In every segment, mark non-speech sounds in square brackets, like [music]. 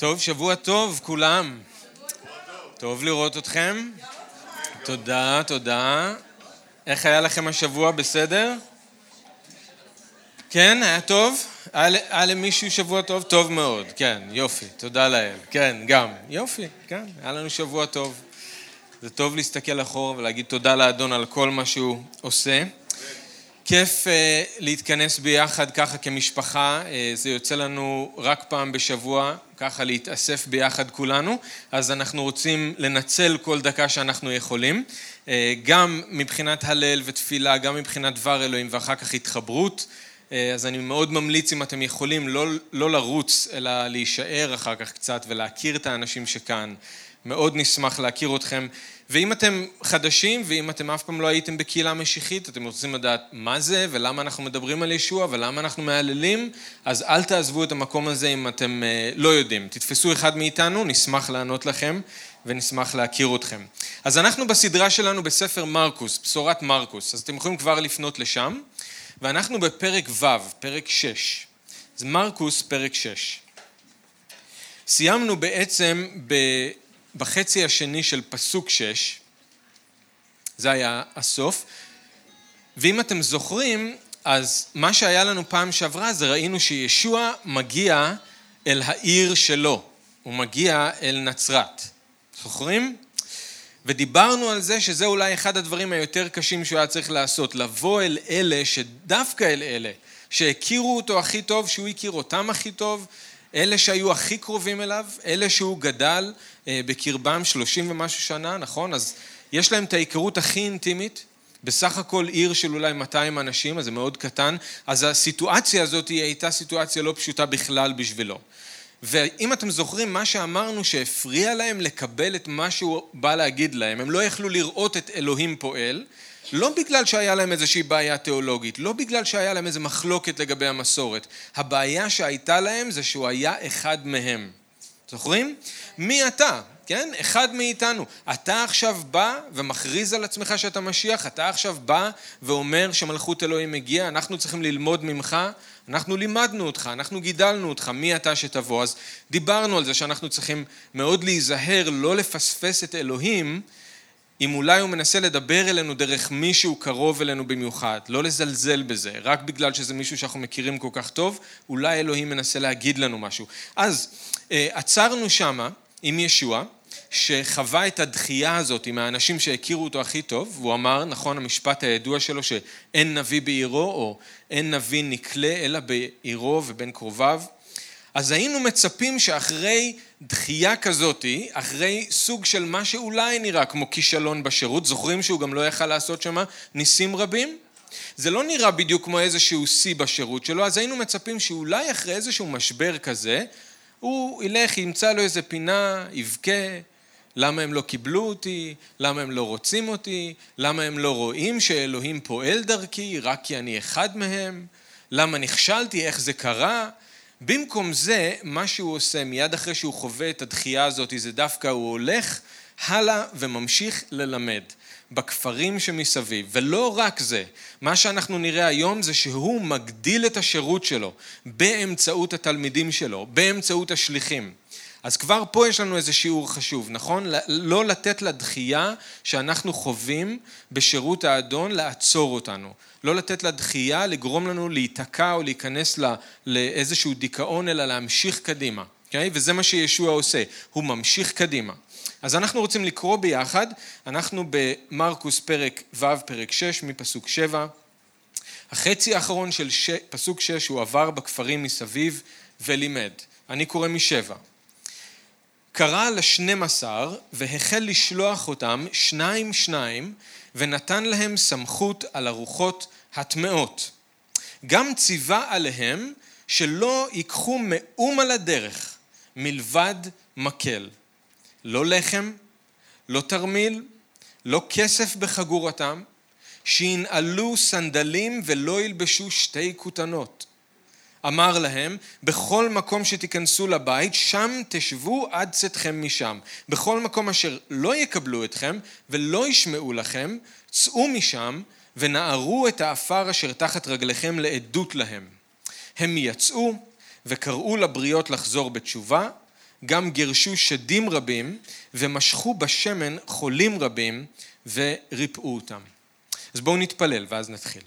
טוב, שבוע טוב כולם. טוב לראות אתכם. תודה, תודה. איך היה לכם השבוע? בסדר? כן, היה טוב? היה למישהו שבוע טוב? טוב מאוד, כן, יופי, תודה לאל. כן, גם. יופי, כן, היה לנו שבוע טוב. זה טוב להסתכל אחורה ולהגיד תודה לאדון על כל מה שהוא עושה. כיף uh, להתכנס ביחד ככה כמשפחה, uh, זה יוצא לנו רק פעם בשבוע, ככה להתאסף ביחד כולנו, אז אנחנו רוצים לנצל כל דקה שאנחנו יכולים, uh, גם מבחינת הלל ותפילה, גם מבחינת דבר אלוהים ואחר כך התחברות, אז אני מאוד ממליץ אם אתם יכולים לא, לא לרוץ, אלא להישאר אחר כך קצת ולהכיר את האנשים שכאן. מאוד נשמח להכיר אתכם. ואם אתם חדשים, ואם אתם אף פעם לא הייתם בקהילה משיחית, אתם רוצים לדעת מה זה, ולמה אנחנו מדברים על ישוע, ולמה אנחנו מהללים, אז אל תעזבו את המקום הזה אם אתם אה, לא יודעים. תתפסו אחד מאיתנו, נשמח לענות לכם, ונשמח להכיר אתכם. אז אנחנו בסדרה שלנו בספר מרקוס, בשורת מרקוס, אז אתם יכולים כבר לפנות לשם, ואנחנו בפרק ו', פרק 6. זה מרקוס, פרק 6. סיימנו בעצם ב... בחצי השני של פסוק שש, זה היה הסוף, ואם אתם זוכרים, אז מה שהיה לנו פעם שעברה זה ראינו שישוע מגיע אל העיר שלו, הוא מגיע אל נצרת. זוכרים? ודיברנו על זה שזה אולי אחד הדברים היותר קשים שהוא היה צריך לעשות, לבוא אל אלה, שדווקא אל אלה, שהכירו אותו הכי טוב, שהוא הכיר אותם הכי טוב, אלה שהיו הכי קרובים אליו, אלה שהוא גדל אה, בקרבם שלושים ומשהו שנה, נכון? אז יש להם את ההיכרות הכי אינטימית, בסך הכל עיר של אולי 200 אנשים, אז זה מאוד קטן, אז הסיטואציה הזאת היא הייתה סיטואציה לא פשוטה בכלל בשבילו. ואם אתם זוכרים, מה שאמרנו שהפריע להם לקבל את מה שהוא בא להגיד להם, הם לא יכלו לראות את אלוהים פועל, לא בגלל שהיה להם איזושהי בעיה תיאולוגית, לא בגלל שהיה להם איזו מחלוקת לגבי המסורת. הבעיה שהייתה להם זה שהוא היה אחד מהם. זוכרים? מי אתה? כן? אחד מאיתנו. אתה עכשיו בא ומכריז על עצמך שאתה משיח, אתה עכשיו בא ואומר שמלכות אלוהים הגיעה, אנחנו צריכים ללמוד ממך, אנחנו לימדנו אותך, אנחנו גידלנו אותך, מי אתה שתבוא? אז דיברנו על זה שאנחנו צריכים מאוד להיזהר, לא לפספס את אלוהים, אם אולי הוא מנסה לדבר אלינו דרך מישהו קרוב אלינו במיוחד, לא לזלזל בזה, רק בגלל שזה מישהו שאנחנו מכירים כל כך טוב, אולי אלוהים מנסה להגיד לנו משהו. אז אה, עצרנו שמה עם ישוע, שחווה את הדחייה הזאת עם האנשים שהכירו אותו הכי טוב, והוא אמר, נכון, המשפט הידוע שלו שאין נביא בעירו, או אין נביא נקלה אלא בעירו ובין קרוביו. אז היינו מצפים שאחרי דחייה כזאתי, אחרי סוג של מה שאולי נראה כמו כישלון בשירות, זוכרים שהוא גם לא יכל לעשות שם ניסים רבים? זה לא נראה בדיוק כמו איזשהו שיא בשירות שלו, אז היינו מצפים שאולי אחרי איזשהו משבר כזה, הוא ילך, ימצא לו איזה פינה, יבכה, למה הם לא קיבלו אותי, למה הם לא רוצים אותי, למה הם לא רואים שאלוהים פועל דרכי, רק כי אני אחד מהם, למה נכשלתי, איך זה קרה, במקום זה, מה שהוא עושה מיד אחרי שהוא חווה את הדחייה הזאת, זה דווקא הוא הולך הלאה וממשיך ללמד בכפרים שמסביב. ולא רק זה, מה שאנחנו נראה היום זה שהוא מגדיל את השירות שלו באמצעות התלמידים שלו, באמצעות השליחים. אז כבר פה יש לנו איזה שיעור חשוב, נכון? לא לתת לדחייה שאנחנו חווים בשירות האדון לעצור אותנו. לא לתת לדחייה לגרום לנו להיתקע או להיכנס לאיזשהו דיכאון, אלא להמשיך קדימה. Okay? אוקיי? וזה מה שישוע עושה, הוא ממשיך קדימה. אז אנחנו רוצים לקרוא ביחד, אנחנו במרקוס פרק ו', פרק 6, מפסוק 7. החצי האחרון של ש... פסוק 6 הוא עבר בכפרים מסביב ולימד. אני קורא משבע. קרא לשנים עשר והחל לשלוח אותם שניים שניים ונתן להם סמכות על הרוחות הטמאות. גם ציווה עליהם שלא ייקחו מאום על הדרך מלבד מקל. לא לחם, לא תרמיל, לא כסף בחגורתם, שינעלו סנדלים ולא ילבשו שתי כותנות. אמר להם, בכל מקום שתיכנסו לבית, שם תשבו עד צאתכם משם. בכל מקום אשר לא יקבלו אתכם ולא ישמעו לכם, צאו משם ונערו את האפר אשר תחת רגליכם לעדות להם. הם יצאו וקראו לבריות לחזור בתשובה, גם גירשו שדים רבים ומשכו בשמן חולים רבים וריפאו אותם. אז בואו נתפלל ואז נתחיל.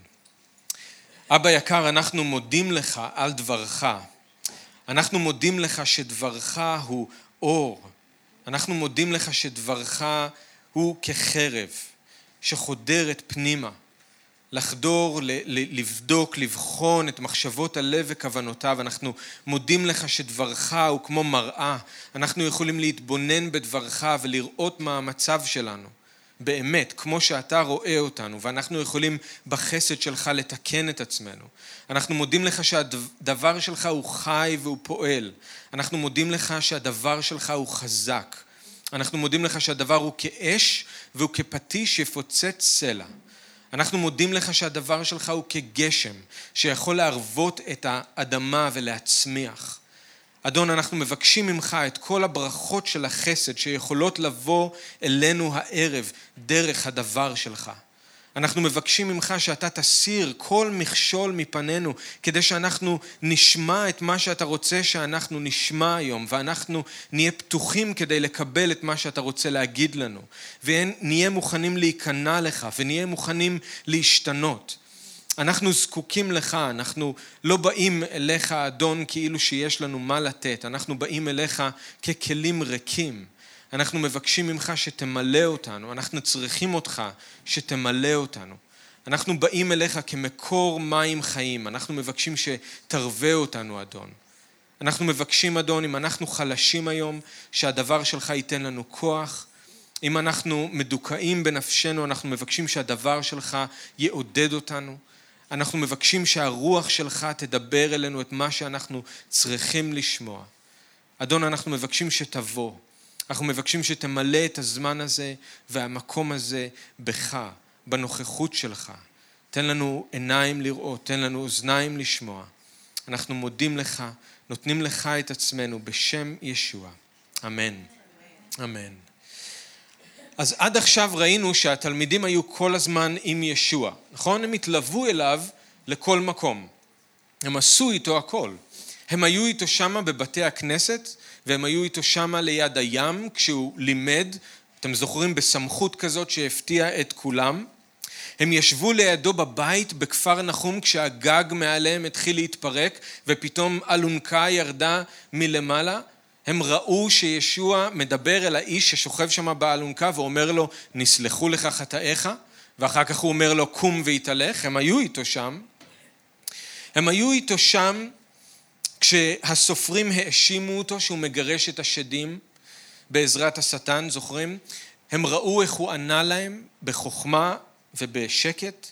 אבא יקר, אנחנו מודים לך על דברך. אנחנו מודים לך שדברך הוא אור. אנחנו מודים לך שדברך הוא כחרב שחודרת פנימה. לחדור, לבדוק, לבחון את מחשבות הלב וכוונותיו. אנחנו מודים לך שדברך הוא כמו מראה. אנחנו יכולים להתבונן בדברך ולראות מה המצב שלנו. באמת, כמו שאתה רואה אותנו, ואנחנו יכולים בחסד שלך לתקן את עצמנו. אנחנו מודים לך שהדבר שלך הוא חי והוא פועל. אנחנו מודים לך שהדבר שלך הוא חזק. אנחנו מודים לך שהדבר הוא כאש והוא כפטיש יפוצץ סלע. אנחנו מודים לך שהדבר שלך הוא כגשם, שיכול להרוות את האדמה ולהצמיח. אדון, אנחנו מבקשים ממך את כל הברכות של החסד שיכולות לבוא אלינו הערב דרך הדבר שלך. אנחנו מבקשים ממך שאתה תסיר כל מכשול מפנינו כדי שאנחנו נשמע את מה שאתה רוצה שאנחנו נשמע היום ואנחנו נהיה פתוחים כדי לקבל את מה שאתה רוצה להגיד לנו ונהיה מוכנים להיכנע לך ונהיה מוכנים להשתנות. אנחנו זקוקים לך, אנחנו לא באים אליך אדון כאילו שיש לנו מה לתת, אנחנו באים אליך ככלים ריקים. אנחנו מבקשים ממך שתמלא אותנו, אנחנו צריכים אותך שתמלא אותנו. אנחנו באים אליך כמקור מים חיים, אנחנו מבקשים שתרווה אותנו, אדון. אנחנו מבקשים, אדון, אם אנחנו חלשים היום, שהדבר שלך ייתן לנו כוח. אם אנחנו מדוכאים בנפשנו, אנחנו מבקשים שהדבר שלך יעודד אותנו. אנחנו מבקשים שהרוח שלך תדבר אלינו את מה שאנחנו צריכים לשמוע. אדון, אנחנו מבקשים שתבוא. אנחנו מבקשים שתמלא את הזמן הזה והמקום הזה בך, בנוכחות שלך. תן לנו עיניים לראות, תן לנו אוזניים לשמוע. אנחנו מודים לך, נותנים לך את עצמנו בשם ישוע. אמן. אמן. אז עד עכשיו ראינו שהתלמידים היו כל הזמן עם ישוע, נכון? הם התלוו אליו לכל מקום. הם עשו איתו הכל. הם היו איתו שמה בבתי הכנסת, והם היו איתו שמה ליד הים כשהוא לימד, אתם זוכרים, בסמכות כזאת שהפתיעה את כולם. הם ישבו לידו בבית בכפר נחום כשהגג מעליהם התחיל להתפרק ופתאום אלונקה ירדה מלמעלה. הם ראו שישוע מדבר אל האיש ששוכב שם באלונקה ואומר לו, נסלחו לך חטאיך, ואחר כך הוא אומר לו, קום והתהלך. הם היו איתו שם. הם היו איתו שם כשהסופרים האשימו אותו שהוא מגרש את השדים בעזרת השטן, זוכרים? הם ראו איך הוא ענה להם בחוכמה ובשקט.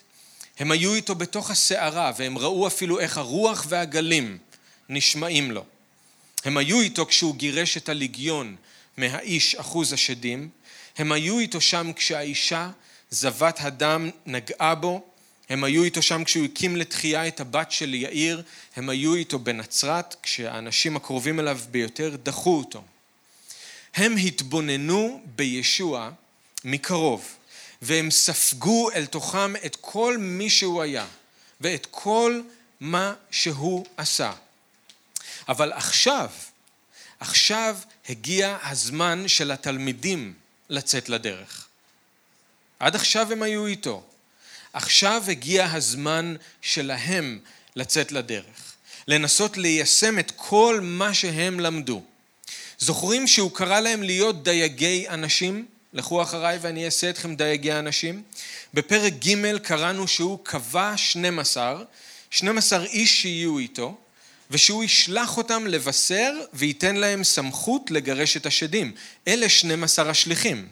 הם היו איתו בתוך הסערה והם ראו אפילו איך הרוח והגלים נשמעים לו. הם היו איתו כשהוא גירש את הליגיון מהאיש אחוז השדים. הם היו איתו שם כשהאישה זבת הדם נגעה בו הם היו איתו שם כשהוא הקים לתחייה את הבת של יאיר, הם היו איתו בנצרת, כשהאנשים הקרובים אליו ביותר דחו אותו. הם התבוננו בישוע מקרוב, והם ספגו אל תוכם את כל מי שהוא היה, ואת כל מה שהוא עשה. אבל עכשיו, עכשיו הגיע הזמן של התלמידים לצאת לדרך. עד עכשיו הם היו איתו. עכשיו הגיע הזמן שלהם לצאת לדרך, לנסות ליישם את כל מה שהם למדו. זוכרים שהוא קרא להם להיות דייגי אנשים? לכו אחריי ואני אעשה אתכם דייגי אנשים. בפרק ג' קראנו שהוא קבע 12, 12 איש שיהיו איתו, ושהוא ישלח אותם לבשר וייתן להם סמכות לגרש את השדים. אלה 12 השליחים.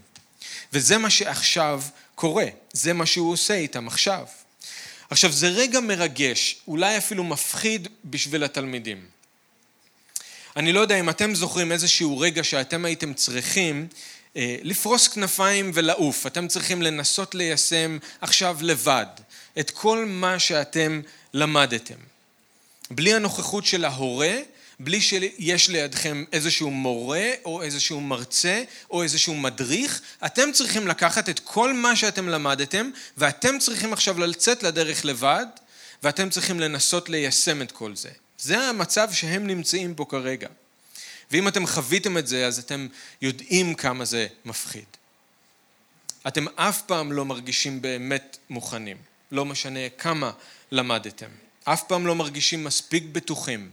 וזה מה שעכשיו קורה, זה מה שהוא עושה איתם עכשיו. עכשיו זה רגע מרגש, אולי אפילו מפחיד בשביל התלמידים. אני לא יודע אם אתם זוכרים איזשהו רגע שאתם הייתם צריכים אה, לפרוס כנפיים ולעוף, אתם צריכים לנסות ליישם עכשיו לבד את כל מה שאתם למדתם. בלי הנוכחות של ההורה בלי שיש לידכם איזשהו מורה או איזשהו מרצה או איזשהו מדריך, אתם צריכים לקחת את כל מה שאתם למדתם ואתם צריכים עכשיו לצאת לדרך לבד ואתם צריכים לנסות ליישם את כל זה. זה המצב שהם נמצאים פה כרגע. ואם אתם חוויתם את זה, אז אתם יודעים כמה זה מפחיד. אתם אף פעם לא מרגישים באמת מוכנים, לא משנה כמה למדתם. אף פעם לא מרגישים מספיק בטוחים.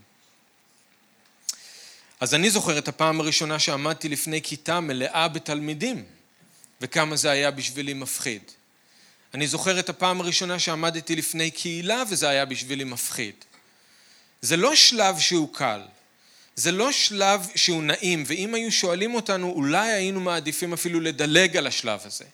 אז אני זוכר את הפעם הראשונה שעמדתי לפני כיתה מלאה בתלמידים, וכמה זה היה בשבילי מפחיד. אני זוכר את הפעם הראשונה שעמדתי לפני קהילה וזה היה בשבילי מפחיד. זה לא שלב שהוא קל, זה לא שלב שהוא נעים, ואם היו שואלים אותנו, אולי היינו מעדיפים אפילו לדלג על השלב הזה.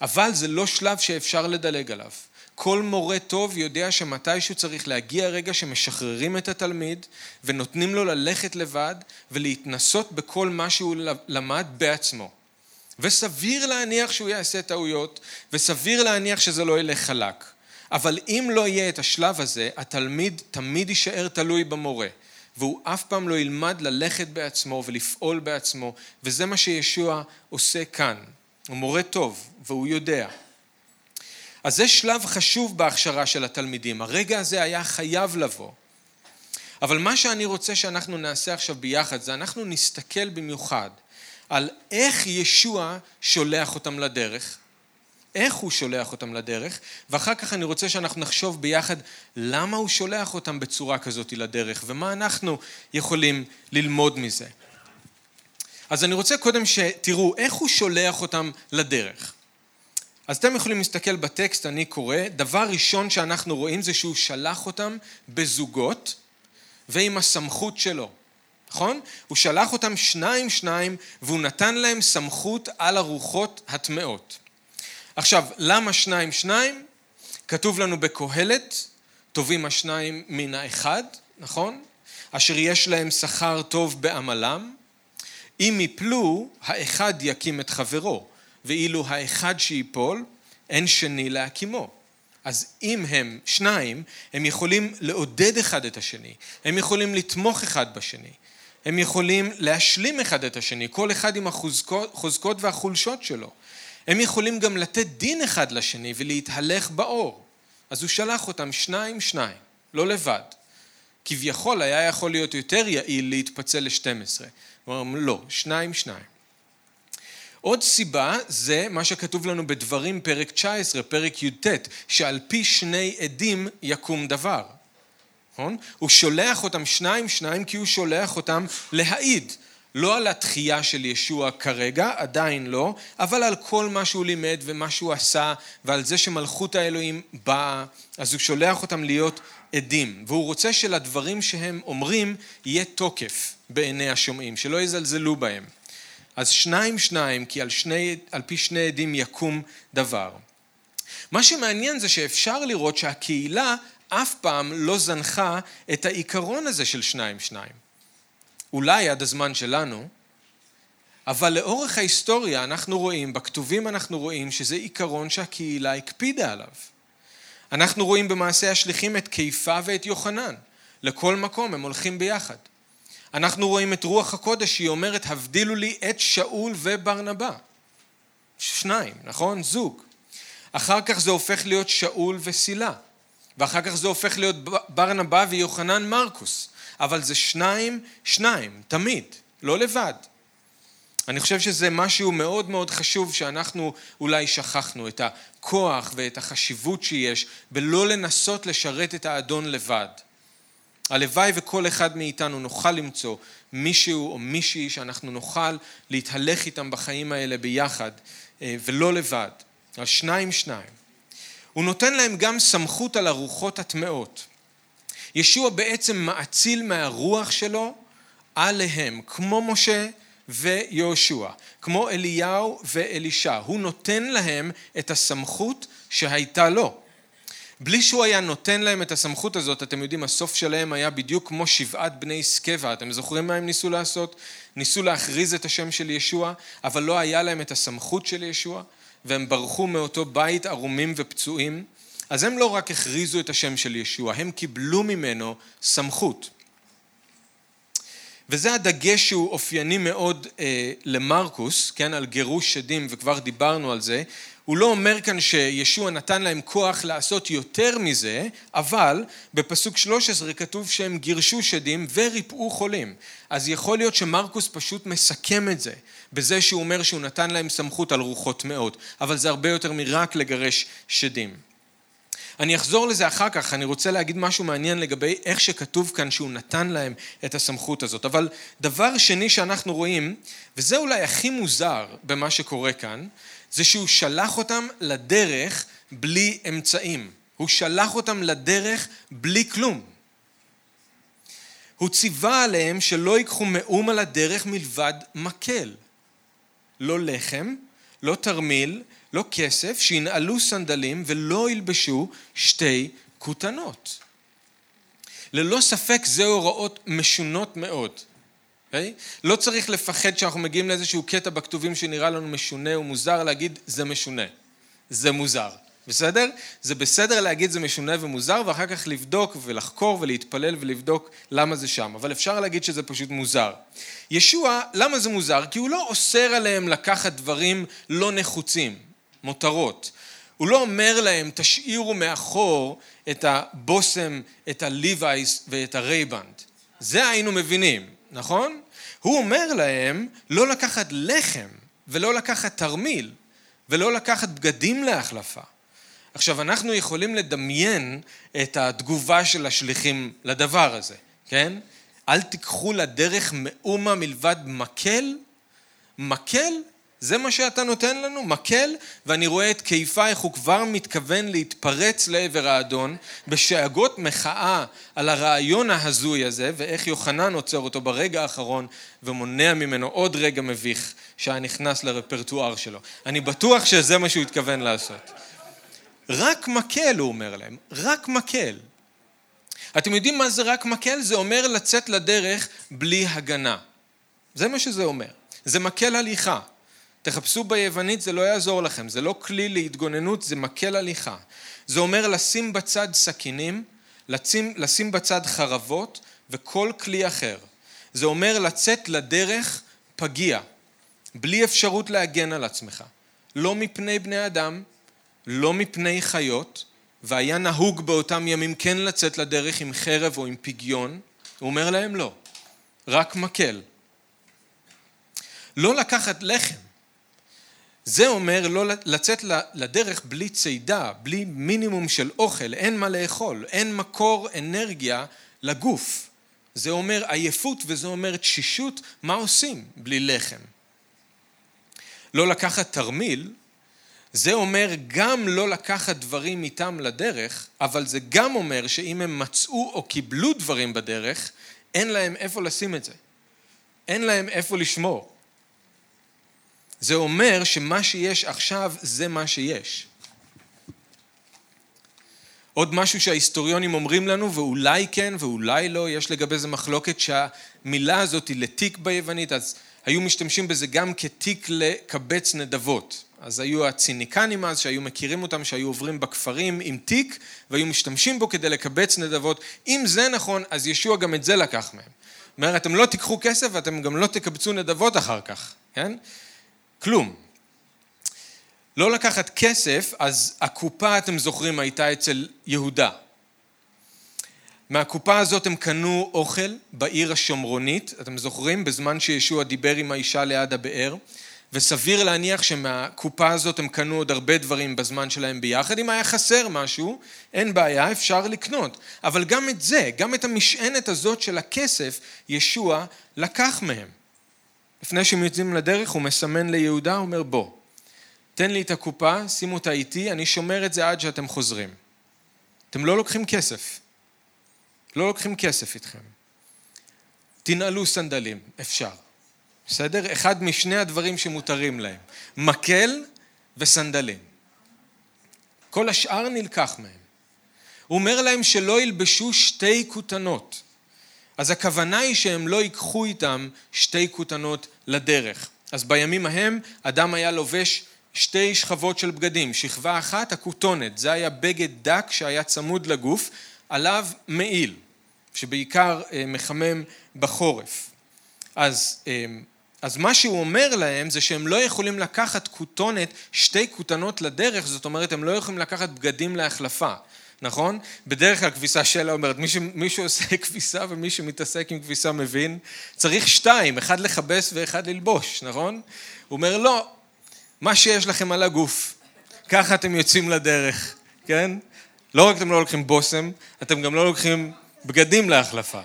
אבל זה לא שלב שאפשר לדלג עליו. כל מורה טוב יודע שמתישהו צריך להגיע רגע שמשחררים את התלמיד ונותנים לו ללכת לבד ולהתנסות בכל מה שהוא למד בעצמו. וסביר להניח שהוא יעשה טעויות, וסביר להניח שזה לא ילך חלק. אבל אם לא יהיה את השלב הזה, התלמיד תמיד יישאר תלוי במורה, והוא אף פעם לא ילמד ללכת בעצמו ולפעול בעצמו, וזה מה שישוע עושה כאן. הוא מורה טוב, והוא יודע. אז זה שלב חשוב בהכשרה של התלמידים. הרגע הזה היה חייב לבוא. אבל מה שאני רוצה שאנחנו נעשה עכשיו ביחד, זה אנחנו נסתכל במיוחד על איך ישוע שולח אותם לדרך, איך הוא שולח אותם לדרך, ואחר כך אני רוצה שאנחנו נחשוב ביחד למה הוא שולח אותם בצורה כזאת לדרך, ומה אנחנו יכולים ללמוד מזה. אז אני רוצה קודם שתראו איך הוא שולח אותם לדרך. אז אתם יכולים להסתכל בטקסט, אני קורא, דבר ראשון שאנחנו רואים זה שהוא שלח אותם בזוגות ועם הסמכות שלו. נכון? הוא שלח אותם שניים שניים והוא נתן להם סמכות על הרוחות הטמעות. עכשיו, למה שניים שניים? כתוב לנו בקהלת, טובים השניים מן האחד, נכון? אשר יש להם שכר טוב בעמלם. אם יפלו, האחד יקים את חברו, ואילו האחד שיפול, אין שני להקימו. אז אם הם שניים, הם יכולים לעודד אחד את השני, הם יכולים לתמוך אחד בשני, הם יכולים להשלים אחד את השני, כל אחד עם החוזקות והחולשות שלו. הם יכולים גם לתת דין אחד לשני ולהתהלך באור. אז הוא שלח אותם שניים שניים, לא לבד. כביכול היה יכול להיות יותר יעיל להתפצל ל-12. הוא אמר, לא, שניים שניים. עוד סיבה זה מה שכתוב לנו בדברים פרק 19, פרק י"ט, שעל פי שני עדים יקום דבר. נכון? הוא שולח אותם שניים שניים כי הוא שולח אותם להעיד. לא על התחייה של ישוע כרגע, עדיין לא, אבל על כל מה שהוא לימד ומה שהוא עשה ועל זה שמלכות האלוהים באה, אז הוא שולח אותם להיות עדים. והוא רוצה שלדברים שהם אומרים יהיה תוקף בעיני השומעים, שלא יזלזלו בהם. אז שניים שניים, כי על, שני, על פי שני עדים יקום דבר. מה שמעניין זה שאפשר לראות שהקהילה אף פעם לא זנחה את העיקרון הזה של שניים שניים. אולי עד הזמן שלנו, אבל לאורך ההיסטוריה אנחנו רואים, בכתובים אנחנו רואים שזה עיקרון שהקהילה הקפידה עליו. אנחנו רואים במעשה השליחים את קיפה ואת יוחנן. לכל מקום הם הולכים ביחד. אנחנו רואים את רוח הקודש, היא אומרת, הבדילו לי את שאול וברנבא. שניים, נכון? זוג. אחר כך זה הופך להיות שאול וסילה. ואחר כך זה הופך להיות ברנבא ויוחנן מרקוס. אבל זה שניים, שניים, תמיד, לא לבד. אני חושב שזה משהו מאוד מאוד חשוב שאנחנו אולי שכחנו, את הכוח ואת החשיבות שיש בלא לנסות לשרת את האדון לבד. הלוואי וכל אחד מאיתנו נוכל למצוא מישהו או מישהי שאנחנו נוכל להתהלך איתם בחיים האלה ביחד אה, ולא לבד, על שניים שניים. הוא נותן להם גם סמכות על הרוחות הטמעות. ישוע בעצם מאציל מהרוח שלו עליהם, כמו משה ויהושע, כמו אליהו ואלישע. הוא נותן להם את הסמכות שהייתה לו. בלי שהוא היה נותן להם את הסמכות הזאת, אתם יודעים, הסוף שלהם היה בדיוק כמו שבעת בני סקבה. אתם זוכרים מה הם ניסו לעשות? ניסו להכריז את השם של ישוע, אבל לא היה להם את הסמכות של ישוע, והם ברחו מאותו בית ערומים ופצועים. אז הם לא רק הכריזו את השם של ישוע, הם קיבלו ממנו סמכות. וזה הדגש שהוא אופייני מאוד אה, למרקוס, כן, על גירוש שדים, וכבר דיברנו על זה. הוא לא אומר כאן שישוע נתן להם כוח לעשות יותר מזה, אבל בפסוק 13 כתוב שהם גירשו שדים וריפאו חולים. אז יכול להיות שמרקוס פשוט מסכם את זה, בזה שהוא אומר שהוא נתן להם סמכות על רוחות טמאות, אבל זה הרבה יותר מרק לגרש שדים. אני אחזור לזה אחר כך, אני רוצה להגיד משהו מעניין לגבי איך שכתוב כאן שהוא נתן להם את הסמכות הזאת. אבל דבר שני שאנחנו רואים, וזה אולי הכי מוזר במה שקורה כאן, זה שהוא שלח אותם לדרך בלי אמצעים. הוא שלח אותם לדרך בלי כלום. הוא ציווה עליהם שלא ייקחו מאום על הדרך מלבד מקל. לא לחם, לא תרמיל, לא כסף, שינעלו סנדלים ולא ילבשו שתי כותנות. ללא ספק זה הוראות משונות מאוד. Okay? אוקיי? לא צריך לפחד שאנחנו מגיעים לאיזשהו קטע בכתובים שנראה לנו משונה ומוזר להגיד זה משונה, זה מוזר. בסדר? זה בסדר להגיד זה משונה ומוזר ואחר כך לבדוק ולחקור ולהתפלל ולבדוק למה זה שם, אבל אפשר להגיד שזה פשוט מוזר. ישוע, למה זה מוזר? כי הוא לא אוסר עליהם לקחת דברים לא נחוצים. מותרות. הוא לא אומר להם, תשאירו מאחור את הבושם, את הליווייס ואת הרייבאן. זה היינו מבינים, נכון? הוא אומר להם לא לקחת לחם ולא לקחת תרמיל ולא לקחת בגדים להחלפה. עכשיו, אנחנו יכולים לדמיין את התגובה של השליחים לדבר הזה, כן? אל תיקחו לדרך מאומה מלבד מקל. מקל זה מה שאתה נותן לנו? מקל? ואני רואה את קיפה איך הוא כבר מתכוון להתפרץ לעבר האדון בשאגות מחאה על הרעיון ההזוי הזה ואיך יוחנן עוצר אותו ברגע האחרון ומונע ממנו עוד רגע מביך שהיה נכנס לרפרטואר שלו. אני בטוח שזה מה שהוא התכוון לעשות. רק מקל, הוא אומר להם, רק מקל. אתם יודעים מה זה רק מקל? זה אומר לצאת לדרך בלי הגנה. זה מה שזה אומר. זה מקל הליכה. תחפשו ביוונית, זה לא יעזור לכם, זה לא כלי להתגוננות, זה מקל הליכה. זה אומר לשים בצד סכינים, לשים, לשים בצד חרבות וכל כלי אחר. זה אומר לצאת לדרך פגיע, בלי אפשרות להגן על עצמך. לא מפני בני אדם, לא מפני חיות, והיה נהוג באותם ימים כן לצאת לדרך עם חרב או עם פגיון, הוא אומר להם לא, רק מקל. לא לקחת לחם, זה אומר לא לצאת לדרך בלי צידה, בלי מינימום של אוכל, אין מה לאכול, אין מקור אנרגיה לגוף. זה אומר עייפות וזה אומר תשישות, מה עושים בלי לחם? לא לקחת תרמיל, זה אומר גם לא לקחת דברים איתם לדרך, אבל זה גם אומר שאם הם מצאו או קיבלו דברים בדרך, אין להם איפה לשים את זה. אין להם איפה לשמור. זה אומר שמה שיש עכשיו זה מה שיש. עוד משהו שההיסטוריונים אומרים לנו, ואולי כן ואולי לא, יש לגבי זה מחלוקת שהמילה הזאת היא לתיק ביוונית, אז היו משתמשים בזה גם כתיק לקבץ נדבות. אז היו הציניקנים אז, שהיו מכירים אותם, שהיו עוברים בכפרים עם תיק, והיו משתמשים בו כדי לקבץ נדבות. אם זה נכון, אז ישוע גם את זה לקח מהם. זאת אומרת, אתם לא תיקחו כסף ואתם גם לא תקבצו נדבות אחר כך, כן? כלום. לא לקחת כסף, אז הקופה, אתם זוכרים, הייתה אצל יהודה. מהקופה הזאת הם קנו אוכל בעיר השומרונית, אתם זוכרים? בזמן שישוע דיבר עם האישה ליד הבאר, וסביר להניח שמהקופה הזאת הם קנו עוד הרבה דברים בזמן שלהם ביחד. אם היה חסר משהו, אין בעיה, אפשר לקנות. אבל גם את זה, גם את המשענת הזאת של הכסף, ישוע לקח מהם. לפני שהם יוצאים לדרך הוא מסמן ליהודה, הוא אומר בוא, תן לי את הקופה, שימו אותה איתי, אני שומר את זה עד שאתם חוזרים. אתם לא לוקחים כסף. לא לוקחים כסף איתכם. תנעלו סנדלים, אפשר. בסדר? אחד משני הדברים שמותרים להם. מקל וסנדלים. כל השאר נלקח מהם. הוא אומר להם שלא ילבשו שתי כותנות. אז הכוונה היא שהם לא ייקחו איתם שתי כותנות לדרך. אז בימים ההם אדם היה לובש שתי שכבות של בגדים, שכבה אחת הכותונת, זה היה בגד דק שהיה צמוד לגוף, עליו מעיל, שבעיקר אה, מחמם בחורף. אז אה, אז מה שהוא אומר להם זה שהם לא יכולים לקחת כותונת, שתי כותנות לדרך, זאת אומרת הם לא יכולים לקחת בגדים להחלפה, נכון? בדרך כלל כביסה שלה אומרת, מי, ש... מי שעושה [laughs] כביסה ומי שמתעסק עם כביסה מבין, צריך שתיים, אחד לכבס ואחד ללבוש, נכון? הוא אומר, לא, מה שיש לכם על הגוף, ככה אתם יוצאים לדרך, כן? לא רק אתם לא לוקחים בושם, אתם גם לא לוקחים בגדים להחלפה.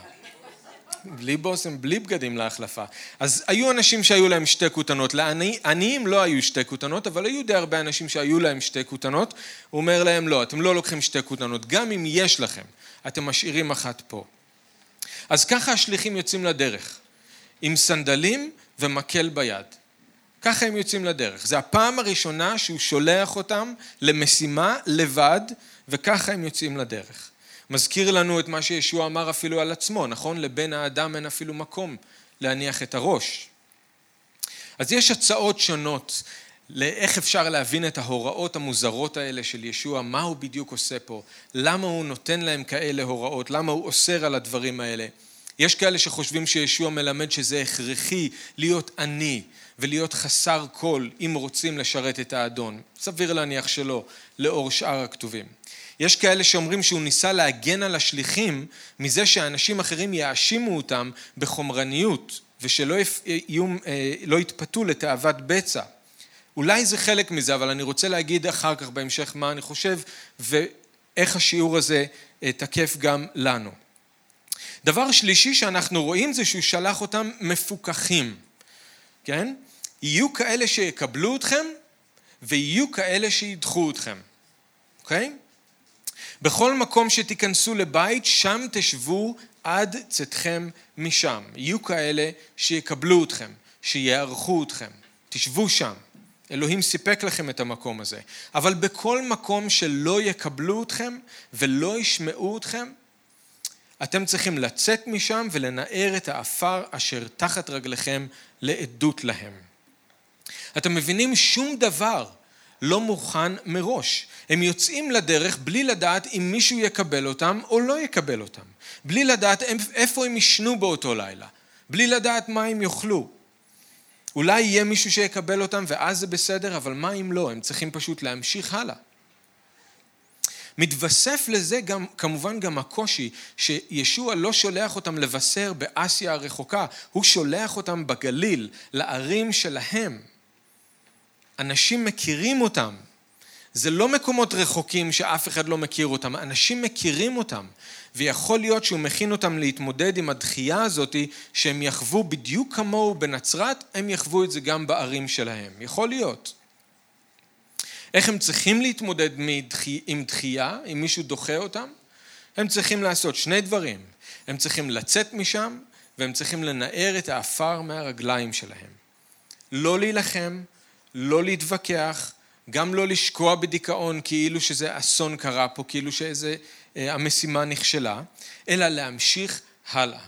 בלי בושם, בלי בגדים להחלפה. אז היו אנשים שהיו להם שתי כותנות, לעניים לא היו שתי כותנות, אבל היו די הרבה אנשים שהיו להם שתי כותנות, הוא אומר להם לא, אתם לא לוקחים שתי כותנות, גם אם יש לכם, אתם משאירים אחת פה. אז ככה השליחים יוצאים לדרך, עם סנדלים ומקל ביד. ככה הם יוצאים לדרך. זו הפעם הראשונה שהוא שולח אותם למשימה לבד, וככה הם יוצאים לדרך. מזכיר לנו את מה שישוע אמר אפילו על עצמו, נכון? לבן האדם אין אפילו מקום להניח את הראש. אז יש הצעות שונות לאיך אפשר להבין את ההוראות המוזרות האלה של ישוע, מה הוא בדיוק עושה פה, למה הוא נותן להם כאלה הוראות, למה הוא אוסר על הדברים האלה. יש כאלה שחושבים שישוע מלמד שזה הכרחי להיות עני ולהיות חסר כל אם רוצים לשרת את האדון. סביר להניח שלא, לאור שאר הכתובים. יש כאלה שאומרים שהוא ניסה להגן על השליחים מזה שאנשים אחרים יאשימו אותם בחומרניות ושלא יהיו, אה, לא יתפתו לתאוות בצע. אולי זה חלק מזה, אבל אני רוצה להגיד אחר כך בהמשך מה אני חושב ואיך השיעור הזה אה, תקף גם לנו. דבר שלישי שאנחנו רואים זה שהוא שלח אותם מפוקחים, כן? יהיו כאלה שיקבלו אתכם ויהיו כאלה שידחו אתכם, אוקיי? בכל מקום שתיכנסו לבית, שם תשבו עד צאתכם משם. יהיו כאלה שיקבלו אתכם, שיערכו אתכם. תשבו שם. אלוהים סיפק לכם את המקום הזה. אבל בכל מקום שלא יקבלו אתכם ולא ישמעו אתכם, אתם צריכים לצאת משם ולנער את האפר אשר תחת רגליכם לעדות להם. אתם מבינים? שום דבר לא מוכן מראש. הם יוצאים לדרך בלי לדעת אם מישהו יקבל אותם או לא יקבל אותם. בלי לדעת איפה הם ישנו באותו לילה. בלי לדעת מה הם יאכלו. אולי יהיה מישהו שיקבל אותם ואז זה בסדר, אבל מה אם לא? הם צריכים פשוט להמשיך הלאה. מתווסף לזה גם, כמובן גם הקושי שישוע לא שולח אותם לבשר באסיה הרחוקה, הוא שולח אותם בגליל, לערים שלהם. אנשים מכירים אותם. זה לא מקומות רחוקים שאף אחד לא מכיר אותם, אנשים מכירים אותם. ויכול להיות שהוא מכין אותם להתמודד עם הדחייה הזאת שהם יחוו בדיוק כמוהו בנצרת, הם יחוו את זה גם בערים שלהם. יכול להיות. איך הם צריכים להתמודד עם דחייה, אם מישהו דוחה אותם? הם צריכים לעשות שני דברים. הם צריכים לצאת משם והם צריכים לנער את האפר מהרגליים שלהם. לא להילחם, לא להתווכח, גם לא לשקוע בדיכאון כאילו שזה אסון קרה פה, כאילו שאיזה אה, המשימה נכשלה, אלא להמשיך הלאה.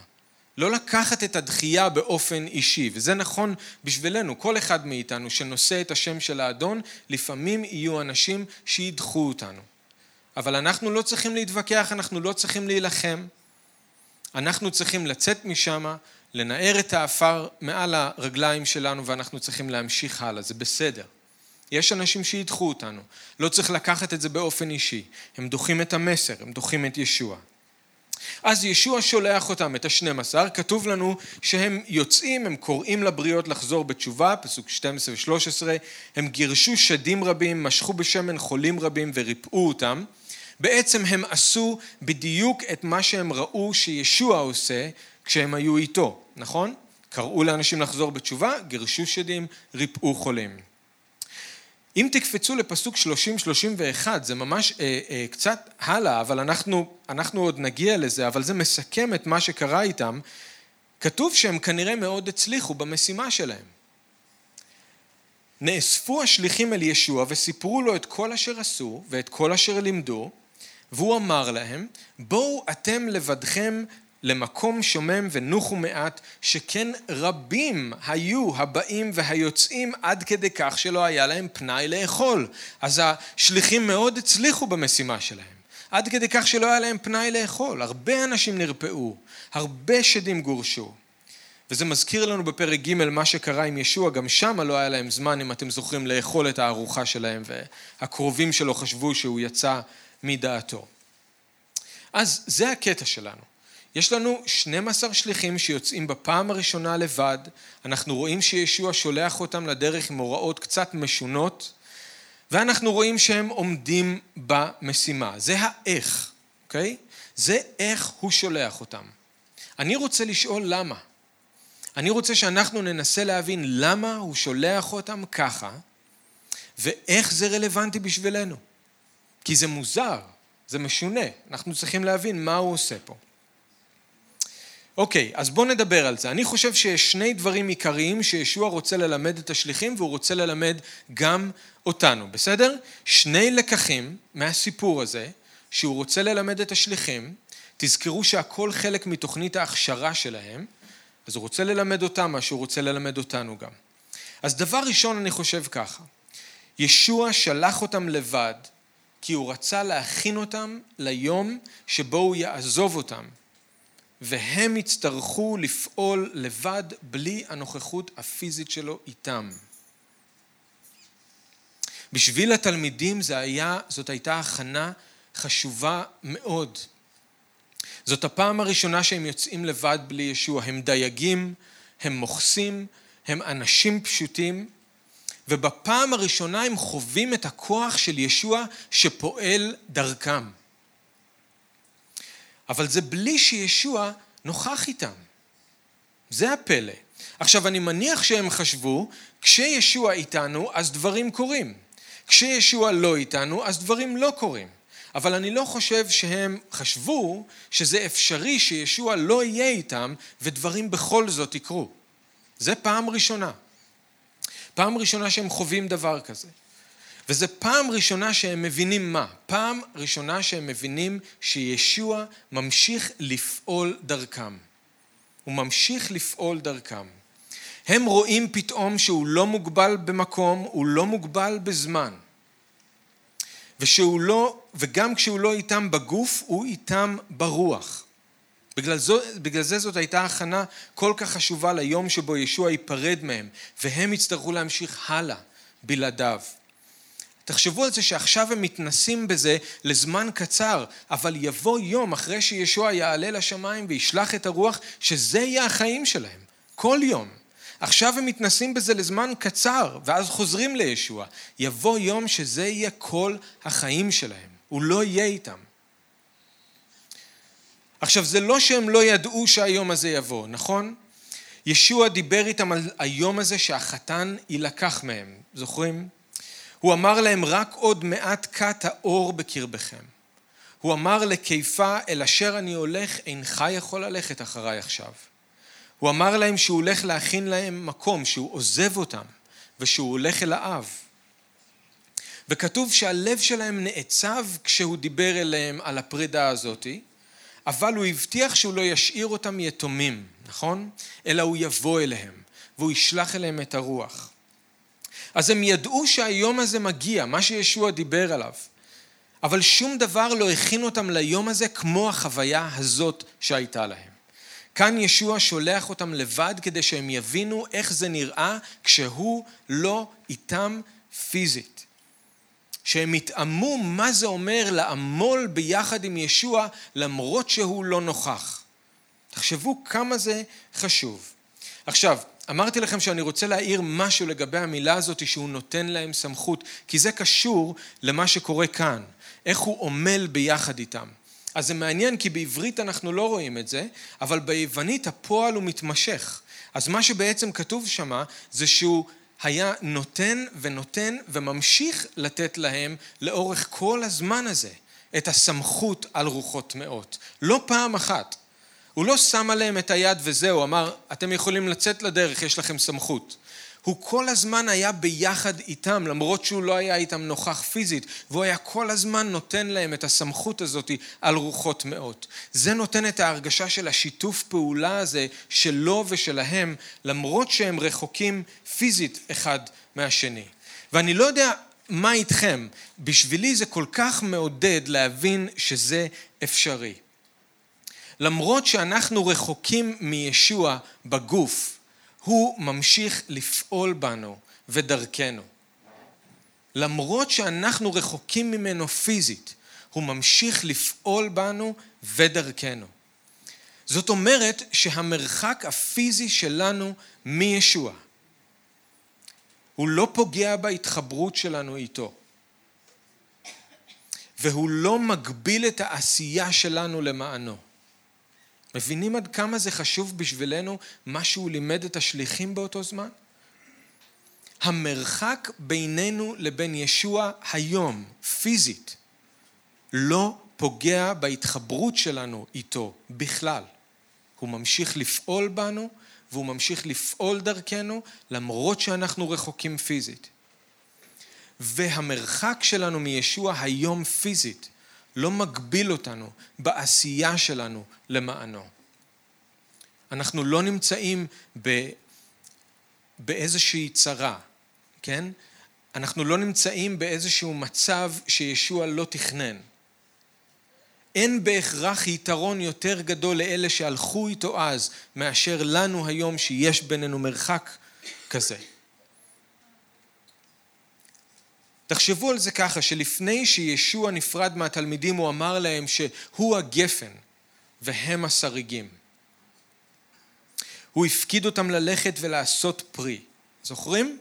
לא לקחת את הדחייה באופן אישי, וזה נכון בשבילנו, כל אחד מאיתנו שנושא את השם של האדון, לפעמים יהיו אנשים שידחו אותנו. אבל אנחנו לא צריכים להתווכח, אנחנו לא צריכים להילחם. אנחנו צריכים לצאת משם, לנער את האפר מעל הרגליים שלנו ואנחנו צריכים להמשיך הלאה, זה בסדר. יש אנשים שידחו אותנו, לא צריך לקחת את זה באופן אישי, הם דוחים את המסר, הם דוחים את ישוע. אז ישוע שולח אותם, את השנים עשר, כתוב לנו שהם יוצאים, הם קוראים לבריות לחזור בתשובה, פסוק 12 ו-13, הם גירשו שדים רבים, משכו בשמן חולים רבים וריפאו אותם. בעצם הם עשו בדיוק את מה שהם ראו שישוע עושה כשהם היו איתו, נכון? קראו לאנשים לחזור בתשובה, גירשו שדים, ריפאו חולים. אם תקפצו לפסוק 30-31, זה ממש אה, אה, קצת הלאה, אבל אנחנו, אנחנו עוד נגיע לזה, אבל זה מסכם את מה שקרה איתם. כתוב שהם כנראה מאוד הצליחו במשימה שלהם. נאספו השליחים אל ישוע וסיפרו לו את כל אשר עשו ואת כל אשר לימדו, והוא אמר להם, בואו אתם לבדכם למקום שומם ונוחו מעט, שכן רבים היו הבאים והיוצאים עד כדי כך שלא היה להם פנאי לאכול. אז השליחים מאוד הצליחו במשימה שלהם. עד כדי כך שלא היה להם פנאי לאכול. הרבה אנשים נרפאו, הרבה שדים גורשו. וזה מזכיר לנו בפרק ג' מה שקרה עם ישוע, גם שם לא היה להם זמן, אם אתם זוכרים, לאכול את הארוחה שלהם, והקרובים שלו חשבו שהוא יצא מדעתו. אז זה הקטע שלנו. יש לנו 12 שליחים שיוצאים בפעם הראשונה לבד, אנחנו רואים שישוע שולח אותם לדרך עם הוראות קצת משונות, ואנחנו רואים שהם עומדים במשימה. זה האיך, אוקיי? זה איך הוא שולח אותם. אני רוצה לשאול למה. אני רוצה שאנחנו ננסה להבין למה הוא שולח אותם ככה, ואיך זה רלוונטי בשבילנו. כי זה מוזר, זה משונה, אנחנו צריכים להבין מה הוא עושה פה. אוקיי, אז בואו נדבר על זה. אני חושב שיש שני דברים עיקריים שישוע רוצה ללמד את השליחים והוא רוצה ללמד גם אותנו, בסדר? שני לקחים מהסיפור הזה שהוא רוצה ללמד את השליחים, תזכרו שהכל חלק מתוכנית ההכשרה שלהם, אז הוא רוצה ללמד אותם מה שהוא רוצה ללמד אותנו גם. אז דבר ראשון אני חושב ככה, ישוע שלח אותם לבד כי הוא רצה להכין אותם ליום שבו הוא יעזוב אותם והם יצטרכו לפעול לבד בלי הנוכחות הפיזית שלו איתם. בשביל התלמידים זה היה, זאת הייתה הכנה חשובה מאוד. זאת הפעם הראשונה שהם יוצאים לבד בלי ישוע. הם דייגים, הם מוכסים, הם אנשים פשוטים, ובפעם הראשונה הם חווים את הכוח של ישוע שפועל דרכם. אבל זה בלי שישוע נוכח איתם. זה הפלא. עכשיו, אני מניח שהם חשבו, כשישוע איתנו, אז דברים קורים. כשישוע לא איתנו, אז דברים לא קורים. אבל אני לא חושב שהם חשבו שזה אפשרי שישוע לא יהיה איתם ודברים בכל זאת יקרו. זה פעם ראשונה. פעם ראשונה שהם חווים דבר כזה. וזה פעם ראשונה שהם מבינים מה? פעם ראשונה שהם מבינים שישוע ממשיך לפעול דרכם. הוא ממשיך לפעול דרכם. הם רואים פתאום שהוא לא מוגבל במקום, הוא לא מוגבל בזמן. ושהוא לא, וגם כשהוא לא איתם בגוף, הוא איתם ברוח. בגלל, זו, בגלל זה זאת הייתה הכנה כל כך חשובה ליום שבו ישוע ייפרד מהם, והם יצטרכו להמשיך הלאה בלעדיו. תחשבו על זה שעכשיו הם מתנסים בזה לזמן קצר, אבל יבוא יום אחרי שישוע יעלה לשמיים וישלח את הרוח, שזה יהיה החיים שלהם, כל יום. עכשיו הם מתנסים בזה לזמן קצר, ואז חוזרים לישוע. יבוא יום שזה יהיה כל החיים שלהם, הוא לא יהיה איתם. עכשיו, זה לא שהם לא ידעו שהיום הזה יבוא, נכון? ישוע דיבר איתם על היום הזה שהחתן יילקח מהם, זוכרים? הוא אמר להם רק עוד מעט כת האור בקרבכם. הוא אמר לקיפה אל אשר אני הולך אינך יכול ללכת אחריי עכשיו. הוא אמר להם שהוא הולך להכין להם מקום, שהוא עוזב אותם ושהוא הולך אל האב. וכתוב שהלב שלהם נעצב כשהוא דיבר אליהם על הפרידה הזאתי, אבל הוא הבטיח שהוא לא ישאיר אותם יתומים, נכון? אלא הוא יבוא אליהם והוא ישלח אליהם את הרוח. אז הם ידעו שהיום הזה מגיע, מה שישוע דיבר עליו. אבל שום דבר לא הכין אותם ליום הזה כמו החוויה הזאת שהייתה להם. כאן ישוע שולח אותם לבד כדי שהם יבינו איך זה נראה כשהוא לא איתם פיזית. שהם יטעמו מה זה אומר לעמול ביחד עם ישוע למרות שהוא לא נוכח. תחשבו כמה זה חשוב. עכשיו, אמרתי לכם שאני רוצה להעיר משהו לגבי המילה הזאת שהוא נותן להם סמכות, כי זה קשור למה שקורה כאן, איך הוא עמל ביחד איתם. אז זה מעניין כי בעברית אנחנו לא רואים את זה, אבל ביוונית הפועל הוא מתמשך. אז מה שבעצם כתוב שמה זה שהוא היה נותן ונותן וממשיך לתת להם לאורך כל הזמן הזה את הסמכות על רוחות טמאות. לא פעם אחת. הוא לא שם עליהם את היד וזהו, אמר, אתם יכולים לצאת לדרך, יש לכם סמכות. הוא כל הזמן היה ביחד איתם, למרות שהוא לא היה איתם נוכח פיזית, והוא היה כל הזמן נותן להם את הסמכות הזאת על רוחות טמאות. זה נותן את ההרגשה של השיתוף פעולה הזה שלו ושלהם, למרות שהם רחוקים פיזית אחד מהשני. ואני לא יודע מה איתכם, בשבילי זה כל כך מעודד להבין שזה אפשרי. למרות שאנחנו רחוקים מישוע בגוף, הוא ממשיך לפעול בנו ודרכנו. למרות שאנחנו רחוקים ממנו פיזית, הוא ממשיך לפעול בנו ודרכנו. זאת אומרת שהמרחק הפיזי שלנו מישוע, הוא לא פוגע בהתחברות שלנו איתו. והוא לא מגביל את העשייה שלנו למענו. מבינים עד כמה זה חשוב בשבילנו מה שהוא לימד את השליחים באותו זמן? המרחק בינינו לבין ישוע היום, פיזית, לא פוגע בהתחברות שלנו איתו בכלל. הוא ממשיך לפעול בנו והוא ממשיך לפעול דרכנו למרות שאנחנו רחוקים פיזית. והמרחק שלנו מישוע היום פיזית לא מגביל אותנו בעשייה שלנו למענו. אנחנו לא נמצאים ב... באיזושהי צרה, כן? אנחנו לא נמצאים באיזשהו מצב שישוע לא תכנן. אין בהכרח יתרון יותר גדול לאלה שהלכו איתו אז, מאשר לנו היום שיש בינינו מרחק כזה. תחשבו על זה ככה, שלפני שישוע נפרד מהתלמידים הוא אמר להם שהוא הגפן והם השריגים. הוא הפקיד אותם ללכת ולעשות פרי. זוכרים?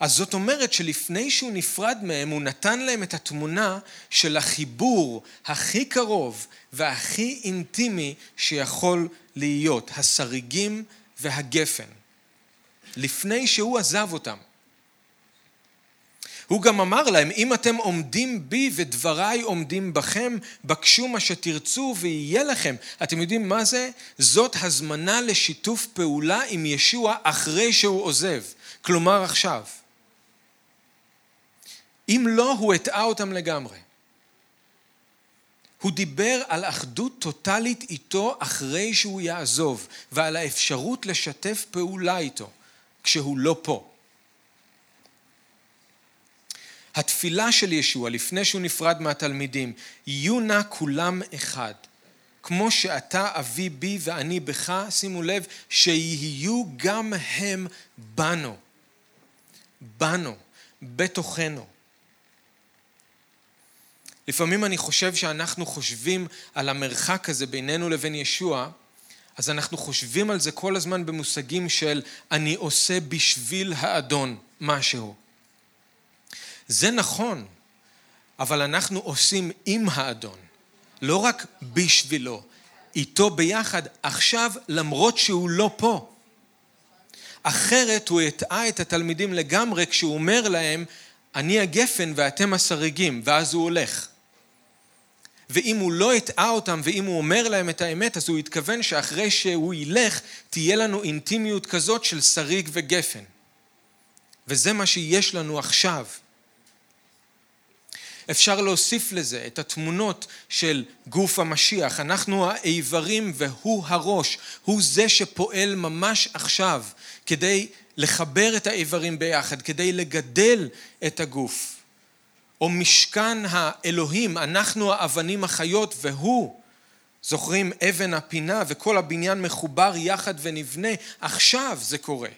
אז זאת אומרת שלפני שהוא נפרד מהם, הוא נתן להם את התמונה של החיבור הכי קרוב והכי אינטימי שיכול להיות, השריגים והגפן. לפני שהוא עזב אותם. הוא גם אמר להם, אם אתם עומדים בי ודבריי עומדים בכם, בקשו מה שתרצו ויהיה לכם. אתם יודעים מה זה? זאת הזמנה לשיתוף פעולה עם ישוע אחרי שהוא עוזב. כלומר עכשיו. אם לא, הוא הטעה אותם לגמרי. הוא דיבר על אחדות טוטאלית איתו אחרי שהוא יעזוב, ועל האפשרות לשתף פעולה איתו כשהוא לא פה. התפילה של ישוע לפני שהוא נפרד מהתלמידים, יהיו נא כולם אחד. כמו שאתה אבי בי ואני בך, שימו לב, שיהיו גם הם בנו. בנו, בתוכנו. לפעמים אני חושב שאנחנו חושבים על המרחק הזה בינינו לבין ישוע, אז אנחנו חושבים על זה כל הזמן במושגים של אני עושה בשביל האדון משהו. זה נכון, אבל אנחנו עושים עם האדון, לא רק בשבילו, איתו ביחד, עכשיו למרות שהוא לא פה. אחרת הוא הטעה את התלמידים לגמרי כשהוא אומר להם, אני הגפן ואתם הסריגים, ואז הוא הולך. ואם הוא לא הטעה אותם ואם הוא אומר להם את האמת, אז הוא התכוון שאחרי שהוא ילך, תהיה לנו אינטימיות כזאת של שריג וגפן. וזה מה שיש לנו עכשיו. אפשר להוסיף לזה את התמונות של גוף המשיח. אנחנו האיברים והוא הראש. הוא זה שפועל ממש עכשיו כדי לחבר את האיברים ביחד, כדי לגדל את הגוף. או משכן האלוהים, אנחנו האבנים החיות והוא, זוכרים אבן הפינה וכל הבניין מחובר יחד ונבנה, עכשיו זה קורה.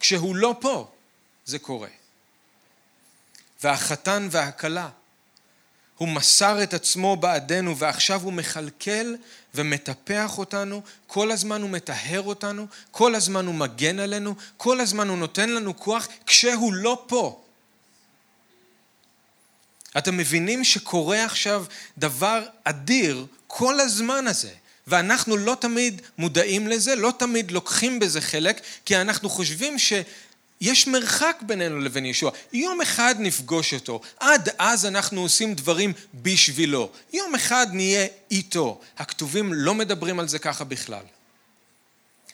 כשהוא לא פה, זה קורה. והחתן והכלה, הוא מסר את עצמו בעדנו ועכשיו הוא מכלכל ומטפח אותנו, כל הזמן הוא מטהר אותנו, כל הזמן הוא מגן עלינו, כל הזמן הוא נותן לנו כוח כשהוא לא פה. אתם מבינים שקורה עכשיו דבר אדיר כל הזמן הזה, ואנחנו לא תמיד מודעים לזה, לא תמיד לוקחים בזה חלק, כי אנחנו חושבים שיש מרחק בינינו לבין ישוע. יום אחד נפגוש אותו, עד אז אנחנו עושים דברים בשבילו. יום אחד נהיה איתו. הכתובים לא מדברים על זה ככה בכלל.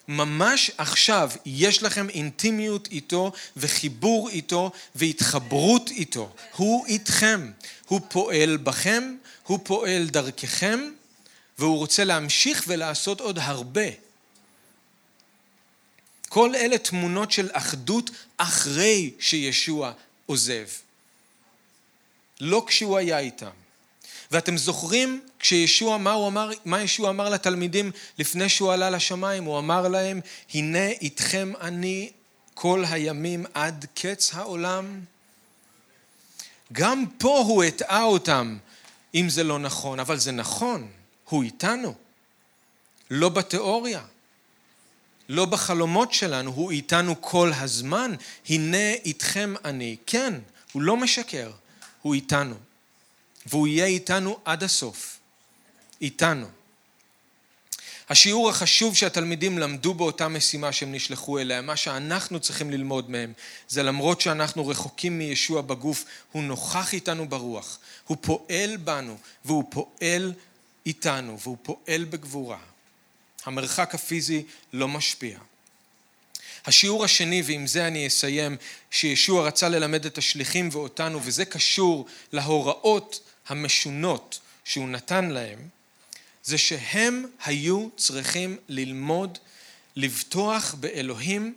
ממש עכשיו יש לכם אינטימיות איתו וחיבור איתו והתחברות איתו. הוא איתכם, הוא פועל בכם, הוא פועל דרככם והוא רוצה להמשיך ולעשות עוד הרבה. כל אלה תמונות של אחדות אחרי שישוע עוזב. לא כשהוא היה איתם. ואתם זוכרים כשישוע, מה הוא אמר, מה ישוע אמר לתלמידים לפני שהוא עלה לשמיים? הוא אמר להם, הנה איתכם אני כל הימים עד קץ העולם. גם פה הוא הטעה אותם, אם זה לא נכון, אבל זה נכון, הוא איתנו. לא בתיאוריה, לא בחלומות שלנו, הוא איתנו כל הזמן. הנה איתכם אני. כן, הוא לא משקר, הוא איתנו. והוא יהיה איתנו עד הסוף. איתנו. השיעור החשוב שהתלמידים למדו באותה משימה שהם נשלחו אליה, מה שאנחנו צריכים ללמוד מהם, זה למרות שאנחנו רחוקים מישוע בגוף, הוא נוכח איתנו ברוח, הוא פועל בנו והוא פועל איתנו והוא פועל בגבורה. המרחק הפיזי לא משפיע. השיעור השני, ועם זה אני אסיים, שישוע רצה ללמד את השליחים ואותנו, וזה קשור להוראות המשונות שהוא נתן להם, זה שהם היו צריכים ללמוד לבטוח באלוהים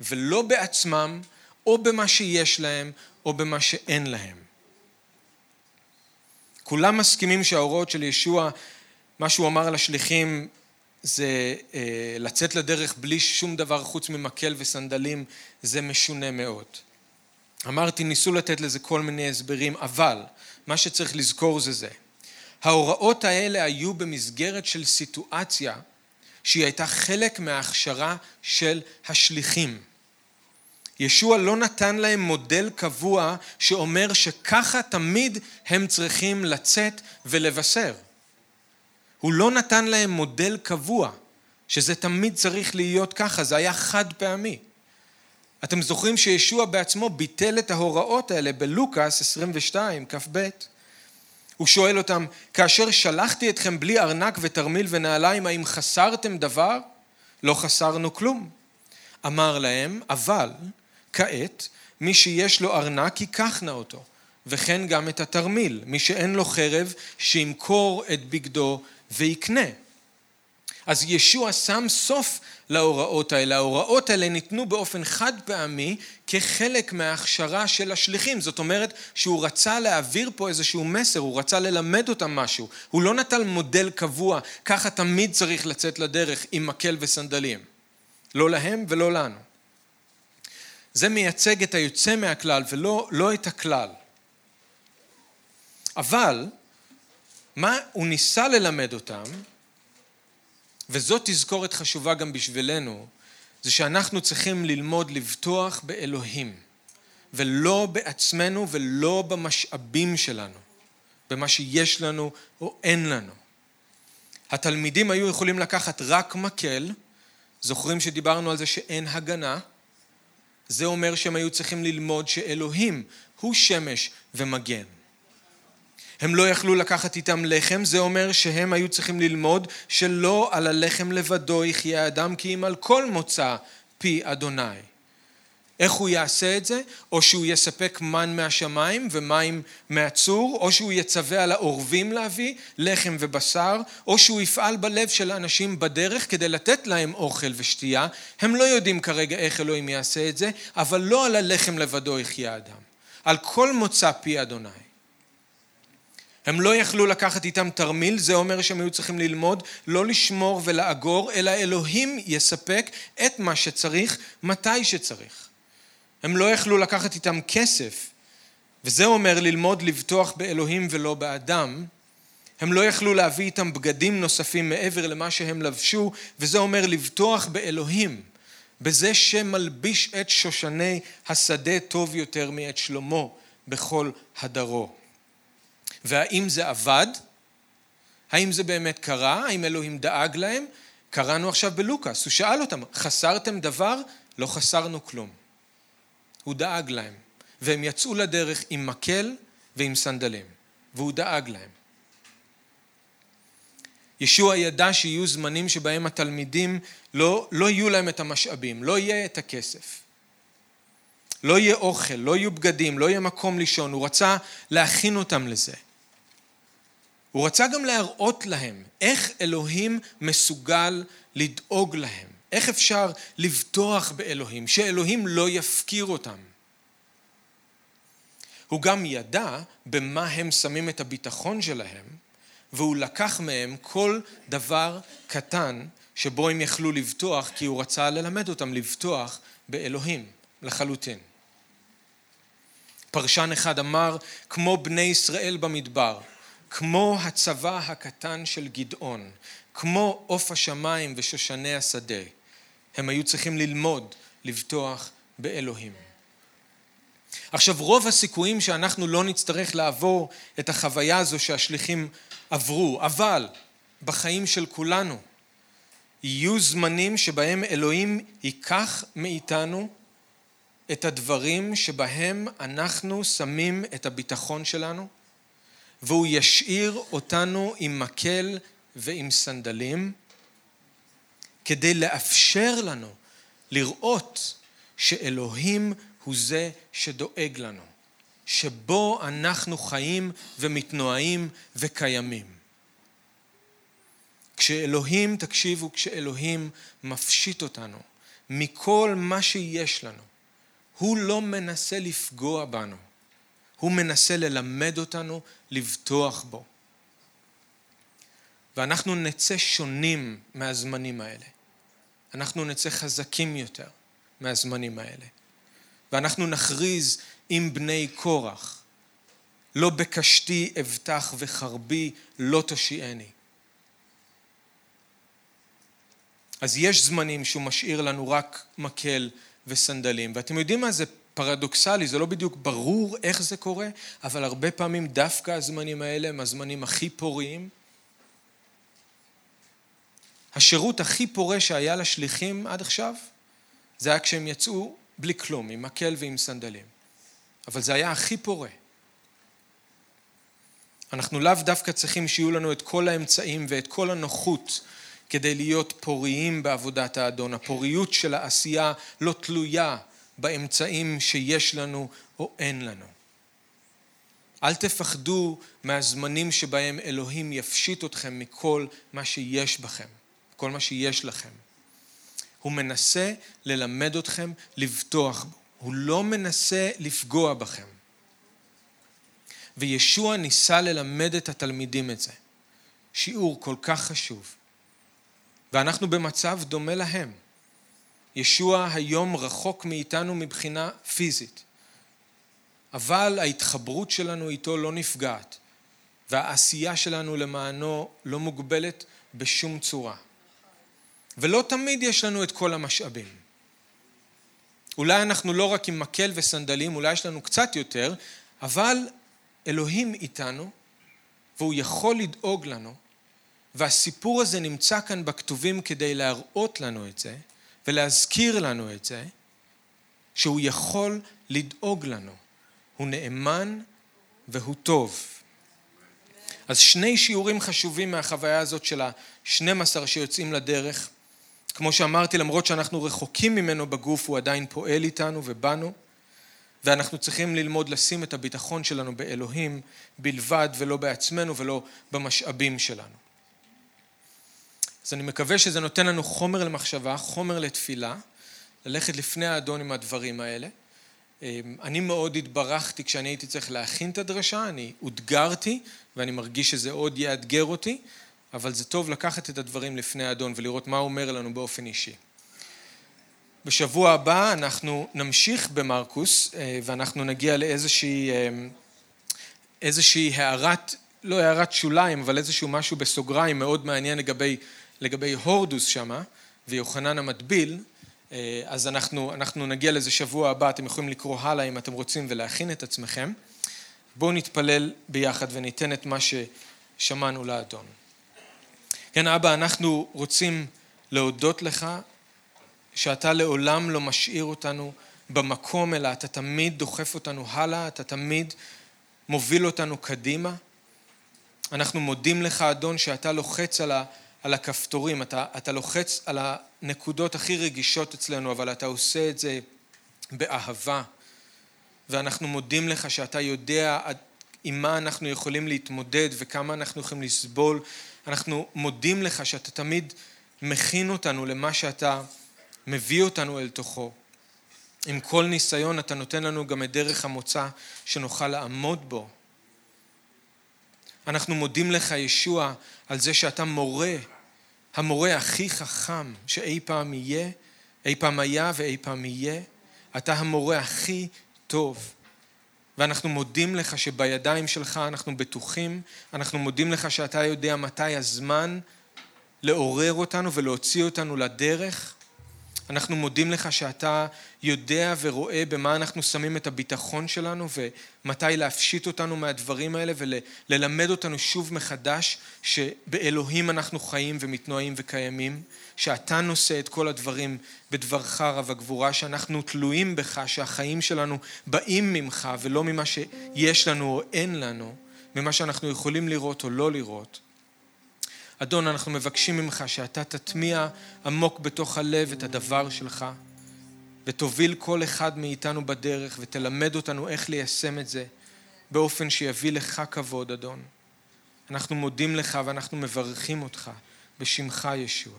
ולא בעצמם או במה שיש להם או במה שאין להם. כולם מסכימים שההוראות של ישוע, מה שהוא אמר לשליחים זה אה, לצאת לדרך בלי שום דבר חוץ ממקל וסנדלים, זה משונה מאוד. אמרתי, ניסו לתת לזה כל מיני הסברים, אבל מה שצריך לזכור זה זה. ההוראות האלה היו במסגרת של סיטואציה שהיא הייתה חלק מההכשרה של השליחים. ישוע לא נתן להם מודל קבוע שאומר שככה תמיד הם צריכים לצאת ולבשר. הוא לא נתן להם מודל קבוע, שזה תמיד צריך להיות ככה, זה היה חד פעמי. אתם זוכרים שישוע בעצמו ביטל את ההוראות האלה בלוקאס 22, כ"ב. הוא שואל אותם, כאשר שלחתי אתכם בלי ארנק ותרמיל ונעליים, האם חסרתם דבר? לא חסרנו כלום. אמר להם, אבל כעת, מי שיש לו ארנק ייקח נא אותו, וכן גם את התרמיל. מי שאין לו חרב, שימכור את בגדו ויקנה. אז ישוע שם סוף להוראות האלה. ההוראות האלה ניתנו באופן חד פעמי כחלק מההכשרה של השליחים. זאת אומרת שהוא רצה להעביר פה איזשהו מסר, הוא רצה ללמד אותם משהו. הוא לא נטל מודל קבוע, ככה תמיד צריך לצאת לדרך עם מקל וסנדלים. לא להם ולא לנו. זה מייצג את היוצא מהכלל ולא לא את הכלל. אבל מה הוא ניסה ללמד אותם, וזאת תזכורת חשובה גם בשבילנו, זה שאנחנו צריכים ללמוד לבטוח באלוהים, ולא בעצמנו ולא במשאבים שלנו, במה שיש לנו או אין לנו. התלמידים היו יכולים לקחת רק מקל, זוכרים שדיברנו על זה שאין הגנה, זה אומר שהם היו צריכים ללמוד שאלוהים הוא שמש ומגן. הם לא יכלו לקחת איתם לחם, זה אומר שהם היו צריכים ללמוד שלא על הלחם לבדו יחיה האדם, כי אם על כל מוצא פי אדוני. איך הוא יעשה את זה? או שהוא יספק מן מהשמיים ומים מהצור, או שהוא יצווה על העורבים להביא לחם ובשר, או שהוא יפעל בלב של האנשים בדרך כדי לתת להם אוכל ושתייה. הם לא יודעים כרגע איך אלוהים יעשה את זה, אבל לא על הלחם לבדו יחיה אדם. על כל מוצא פי אדוני. הם לא יכלו לקחת איתם תרמיל, זה אומר שהם היו צריכים ללמוד לא לשמור ולאגור, אלא אלוהים יספק את מה שצריך, מתי שצריך. הם לא יכלו לקחת איתם כסף, וזה אומר ללמוד לבטוח באלוהים ולא באדם. הם לא יכלו להביא איתם בגדים נוספים מעבר למה שהם לבשו, וזה אומר לבטוח באלוהים, בזה שמלביש את שושני השדה טוב יותר מאת שלמה בכל הדרו. והאם זה עבד? האם זה באמת קרה? האם אלוהים דאג להם? קראנו עכשיו בלוקאס, הוא שאל אותם, חסרתם דבר? לא חסרנו כלום. הוא דאג להם, והם יצאו לדרך עם מקל ועם סנדלים, והוא דאג להם. ישוע ידע שיהיו זמנים שבהם התלמידים לא, לא יהיו להם את המשאבים, לא יהיה את הכסף. לא יהיה אוכל, לא יהיו בגדים, לא יהיה מקום לישון, הוא רצה להכין אותם לזה. הוא רצה גם להראות להם איך אלוהים מסוגל לדאוג להם, איך אפשר לבטוח באלוהים, שאלוהים לא יפקיר אותם. הוא גם ידע במה הם שמים את הביטחון שלהם, והוא לקח מהם כל דבר קטן שבו הם יכלו לבטוח, כי הוא רצה ללמד אותם לבטוח באלוהים לחלוטין. פרשן אחד אמר, כמו בני ישראל במדבר, כמו הצבא הקטן של גדעון, כמו עוף השמיים ושושני השדה, הם היו צריכים ללמוד לבטוח באלוהים. עכשיו, רוב הסיכויים שאנחנו לא נצטרך לעבור את החוויה הזו שהשליחים עברו, אבל בחיים של כולנו יהיו זמנים שבהם אלוהים ייקח מאיתנו את הדברים שבהם אנחנו שמים את הביטחון שלנו, והוא ישאיר אותנו עם מקל ועם סנדלים, כדי לאפשר לנו לראות שאלוהים הוא זה שדואג לנו, שבו אנחנו חיים ומתנועים וקיימים. כשאלוהים, תקשיבו, כשאלוהים מפשיט אותנו מכל מה שיש לנו, הוא לא מנסה לפגוע בנו, הוא מנסה ללמד אותנו לבטוח בו. ואנחנו נצא שונים מהזמנים האלה. אנחנו נצא חזקים יותר מהזמנים האלה. ואנחנו נכריז עם בני קורח, לא בקשתי אבטח וחרבי לא תושיעני. אז יש זמנים שהוא משאיר לנו רק מקל וסנדלים, ואתם יודעים מה זה פרדוקסלי, זה לא בדיוק ברור איך זה קורה, אבל הרבה פעמים דווקא הזמנים האלה הם הזמנים הכי פוריים. השירות הכי פורה שהיה לשליחים עד עכשיו, זה היה כשהם יצאו בלי כלום, עם מקל ועם סנדלים. אבל זה היה הכי פורה. אנחנו לאו דווקא צריכים שיהיו לנו את כל האמצעים ואת כל הנוחות כדי להיות פוריים בעבודת האדון. הפוריות של העשייה לא תלויה באמצעים שיש לנו או אין לנו. אל תפחדו מהזמנים שבהם אלוהים יפשיט אתכם מכל מה שיש בכם, כל מה שיש לכם. הוא מנסה ללמד אתכם לבטוח בו. הוא לא מנסה לפגוע בכם. וישוע ניסה ללמד את התלמידים את זה. שיעור כל כך חשוב. ואנחנו במצב דומה להם. ישוע היום רחוק מאיתנו מבחינה פיזית, אבל ההתחברות שלנו איתו לא נפגעת, והעשייה שלנו למענו לא מוגבלת בשום צורה. ולא תמיד יש לנו את כל המשאבים. אולי אנחנו לא רק עם מקל וסנדלים, אולי יש לנו קצת יותר, אבל אלוהים איתנו, והוא יכול לדאוג לנו, והסיפור הזה נמצא כאן בכתובים כדי להראות לנו את זה, ולהזכיר לנו את זה, שהוא יכול לדאוג לנו. הוא נאמן והוא טוב. אז שני שיעורים חשובים מהחוויה הזאת של ה-12 שיוצאים לדרך. כמו שאמרתי, למרות שאנחנו רחוקים ממנו בגוף, הוא עדיין פועל איתנו ובנו, ואנחנו צריכים ללמוד לשים את הביטחון שלנו באלוהים בלבד ולא בעצמנו ולא במשאבים שלנו. אז אני מקווה שזה נותן לנו חומר למחשבה, חומר לתפילה, ללכת לפני האדון עם הדברים האלה. אמ, אני מאוד התברכתי כשאני הייתי צריך להכין את הדרשה, אני אותגרתי ואני מרגיש שזה עוד יאתגר אותי, אבל זה טוב לקחת את הדברים לפני האדון ולראות מה הוא אומר לנו באופן אישי. בשבוע הבא אנחנו נמשיך במרקוס אה, ואנחנו נגיע לאיזושהי אמ, איזושהי הערת, לא הערת שוליים, אבל איזשהו משהו בסוגריים מאוד מעניין לגבי לגבי הורדוס שמה, ויוחנן המטביל, אה, אז אנחנו, אנחנו נגיע לזה שבוע הבא, אתם יכולים לקרוא הלאה אם אתם רוצים ולהכין את עצמכם. בואו נתפלל ביחד וניתן את מה ששמענו לאדון. כן, אבא, אנחנו רוצים להודות לך שאתה לעולם לא משאיר אותנו במקום, אלא אתה תמיד דוחף אותנו הלאה, אתה תמיד מוביל אותנו קדימה. אנחנו מודים לך, אדון, שאתה לוחץ על ה... על הכפתורים, אתה, אתה לוחץ על הנקודות הכי רגישות אצלנו, אבל אתה עושה את זה באהבה. ואנחנו מודים לך שאתה יודע עם מה אנחנו יכולים להתמודד וכמה אנחנו יכולים לסבול. אנחנו מודים לך שאתה תמיד מכין אותנו למה שאתה מביא אותנו אל תוכו. עם כל ניסיון אתה נותן לנו גם את דרך המוצא שנוכל לעמוד בו. אנחנו מודים לך, ישוע, על זה שאתה מורה, המורה הכי חכם שאי פעם יהיה, אי פעם היה ואי פעם יהיה. אתה המורה הכי טוב. ואנחנו מודים לך שבידיים שלך אנחנו בטוחים, אנחנו מודים לך שאתה יודע מתי הזמן לעורר אותנו ולהוציא אותנו לדרך. אנחנו מודים לך שאתה יודע ורואה במה אנחנו שמים את הביטחון שלנו ומתי להפשיט אותנו מהדברים האלה וללמד אותנו שוב מחדש שבאלוהים אנחנו חיים ומתנועים וקיימים, שאתה נושא את כל הדברים בדברך רב הגבורה, שאנחנו תלויים בך, שהחיים שלנו באים ממך ולא ממה שיש לנו או אין לנו, ממה שאנחנו יכולים לראות או לא לראות. אדון, אנחנו מבקשים ממך שאתה תטמיע עמוק בתוך הלב את הדבר שלך, ותוביל כל אחד מאיתנו בדרך, ותלמד אותנו איך ליישם את זה באופן שיביא לך כבוד, אדון. אנחנו מודים לך ואנחנו מברכים אותך בשמך ישוע.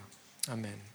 אמן.